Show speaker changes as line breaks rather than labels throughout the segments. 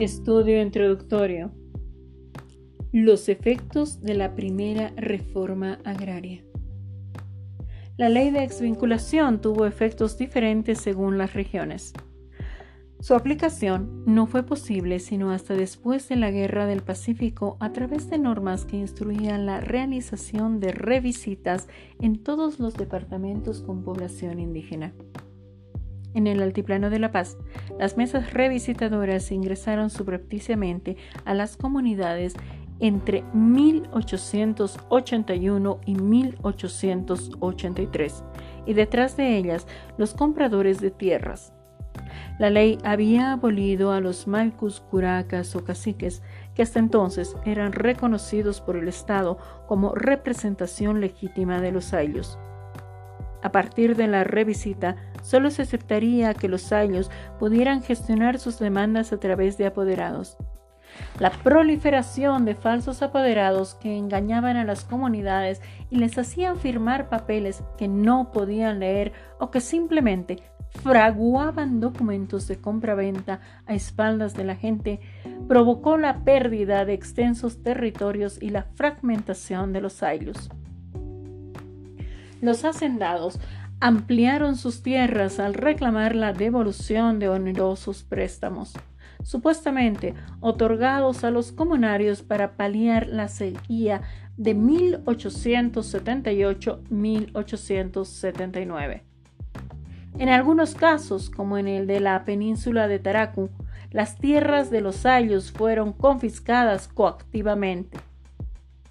Estudio introductorio. Los efectos de la primera reforma agraria. La ley de exvinculación tuvo efectos diferentes según las regiones. Su aplicación no fue posible sino hasta después de la Guerra del Pacífico a través de normas que instruían la realización de revisitas en todos los departamentos con población indígena. En el Altiplano de La Paz, las mesas revisitadoras ingresaron subrepticiamente a las comunidades entre 1881 y 1883, y detrás de ellas los compradores de tierras. La ley había abolido a los malcus curacas o caciques, que hasta entonces eran reconocidos por el Estado como representación legítima de los ayllus. A partir de la revisita, solo se aceptaría que los ayllus pudieran gestionar sus demandas a través de apoderados. La proliferación de falsos apoderados que engañaban a las comunidades y les hacían firmar papeles que no podían leer o que simplemente fraguaban documentos de compra-venta a espaldas de la gente, provocó la pérdida de extensos territorios y la fragmentación de los ayllus. Los hacendados ampliaron sus tierras al reclamar la devolución de onerosos préstamos, supuestamente otorgados a los comunarios para paliar la sequía de 1878-1879. En algunos casos, como en el de la península de Taracu, las tierras de los ayos fueron confiscadas coactivamente.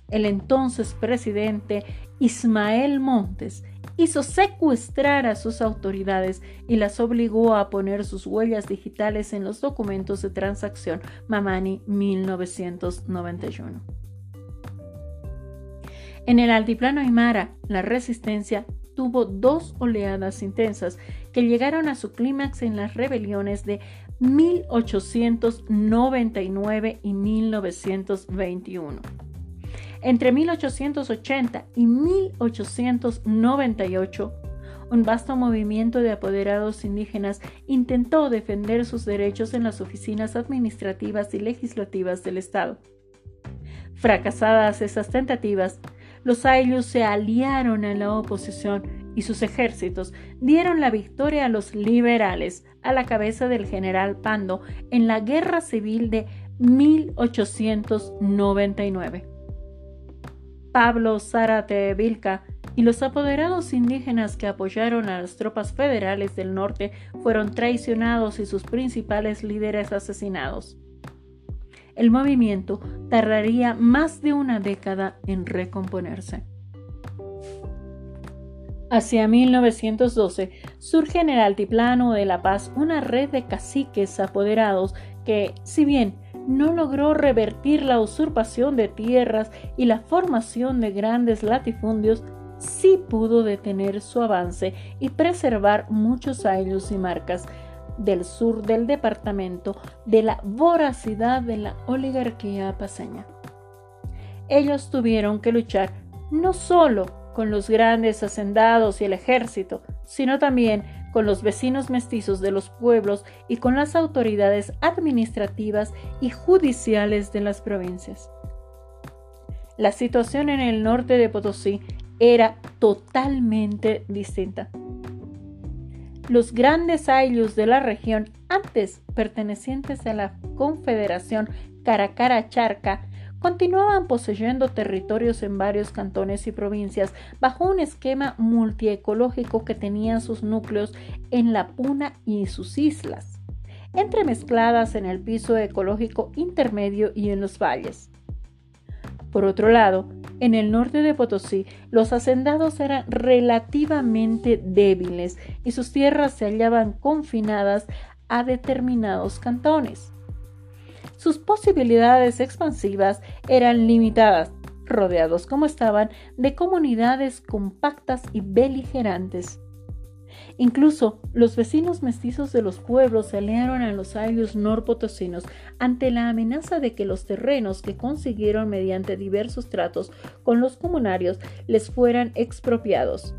El entonces presidente Ismael Montes hizo secuestrar a sus autoridades y las obligó a poner sus huellas digitales en los documentos de transacción Mamani 1991. En el altiplano Aymara, la resistencia tuvo dos oleadas intensas que llegaron a su clímax en las rebeliones de 1899 y 1921. Entre 1880 y 1898, un vasto movimiento de apoderados indígenas intentó defender sus derechos en las oficinas administrativas y legislativas del Estado. Fracasadas esas tentativas, los ayllus se aliaron a la oposición y sus ejércitos dieron la victoria a los liberales a la cabeza del general Pando en la Guerra Civil de 1899. Pablo Zárate Vilca y los apoderados indígenas que apoyaron a las tropas federales del norte fueron traicionados y sus principales líderes asesinados el movimiento tardaría más de una década en recomponerse. Hacia 1912 surge en el altiplano de La Paz una red de caciques apoderados que, si bien no logró revertir la usurpación de tierras y la formación de grandes latifundios, sí pudo detener su avance y preservar muchos años y marcas del sur del departamento de la voracidad de la oligarquía paseña. Ellos tuvieron que luchar no solo con los grandes hacendados y el ejército, sino también con los vecinos mestizos de los pueblos y con las autoridades administrativas y judiciales de las provincias. La situación en el norte de Potosí era totalmente distinta. Los grandes ayllus de la región, antes pertenecientes a la Confederación Caracara-Charca, continuaban poseyendo territorios en varios cantones y provincias bajo un esquema multiecológico que tenía sus núcleos en la Puna y sus islas, entremezcladas en el piso ecológico intermedio y en los valles. Por otro lado, en el norte de Potosí, los hacendados eran relativamente débiles y sus tierras se hallaban confinadas a determinados cantones. Sus posibilidades expansivas eran limitadas, rodeados como estaban de comunidades compactas y beligerantes. Incluso los vecinos mestizos de los pueblos se aliaron a los ayllus norpotosinos ante la amenaza de que los terrenos que consiguieron mediante diversos tratos con los comunarios les fueran expropiados.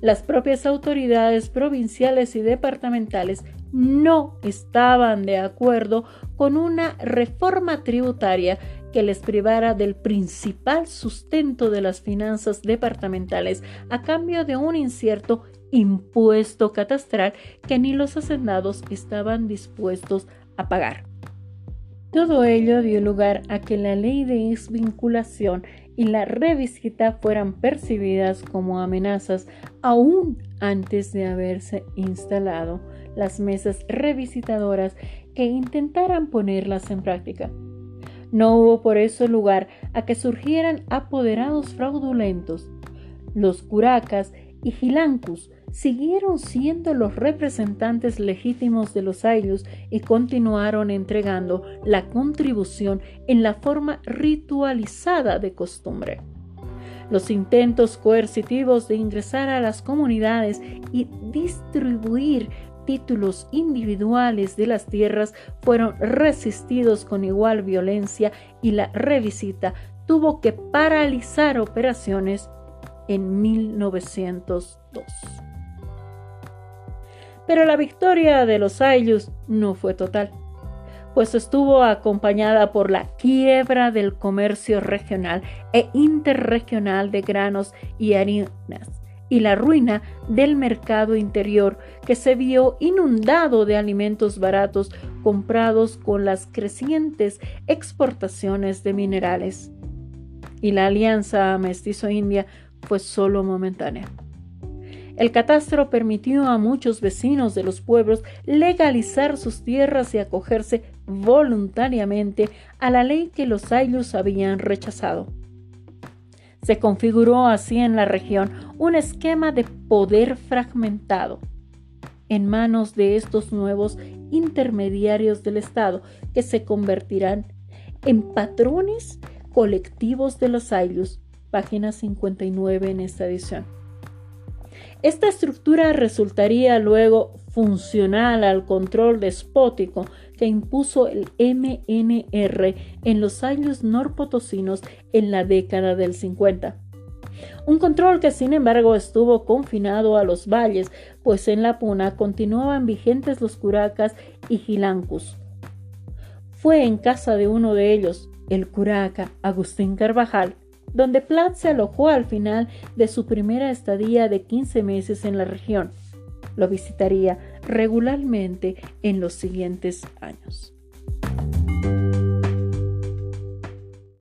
Las propias autoridades provinciales y departamentales no estaban de acuerdo con una reforma tributaria que les privara del principal sustento de las finanzas departamentales a cambio de un incierto impuesto catastral que ni los hacendados estaban dispuestos a pagar. Todo ello dio lugar a que la ley de desvinculación y la revisita fueran percibidas como amenazas aún antes de haberse instalado las mesas revisitadoras que intentaran ponerlas en práctica. No hubo por eso lugar a que surgieran apoderados fraudulentos. Los curacas y gilancus siguieron siendo los representantes legítimos de los ayllus y continuaron entregando la contribución en la forma ritualizada de costumbre. Los intentos coercitivos de ingresar a las comunidades y distribuir títulos individuales de las tierras fueron resistidos con igual violencia y la revisita tuvo que paralizar operaciones en 1902. Pero la victoria de los Ayllus no fue total, pues estuvo acompañada por la quiebra del comercio regional e interregional de granos y harinas y la ruina del mercado interior que se vio inundado de alimentos baratos comprados con las crecientes exportaciones de minerales. Y la alianza mestizo-india fue solo momentánea. El catastro permitió a muchos vecinos de los pueblos legalizar sus tierras y acogerse voluntariamente a la ley que los ayllus habían rechazado. Se configuró así en la región un esquema de poder fragmentado en manos de estos nuevos intermediarios del Estado que se convertirán en patrones colectivos de los ayllus, página 59 en esta edición. Esta estructura resultaría luego funcional al control despótico que impuso el MNR en los años norpotosinos en la década del 50. Un control que sin embargo estuvo confinado a los valles, pues en la Puna continuaban vigentes los curacas y gilancus. Fue en casa de uno de ellos, el curaca Agustín Carvajal, donde Platt se alojó al final de su primera estadía de 15 meses en la región. Lo visitaría regularmente en los siguientes años.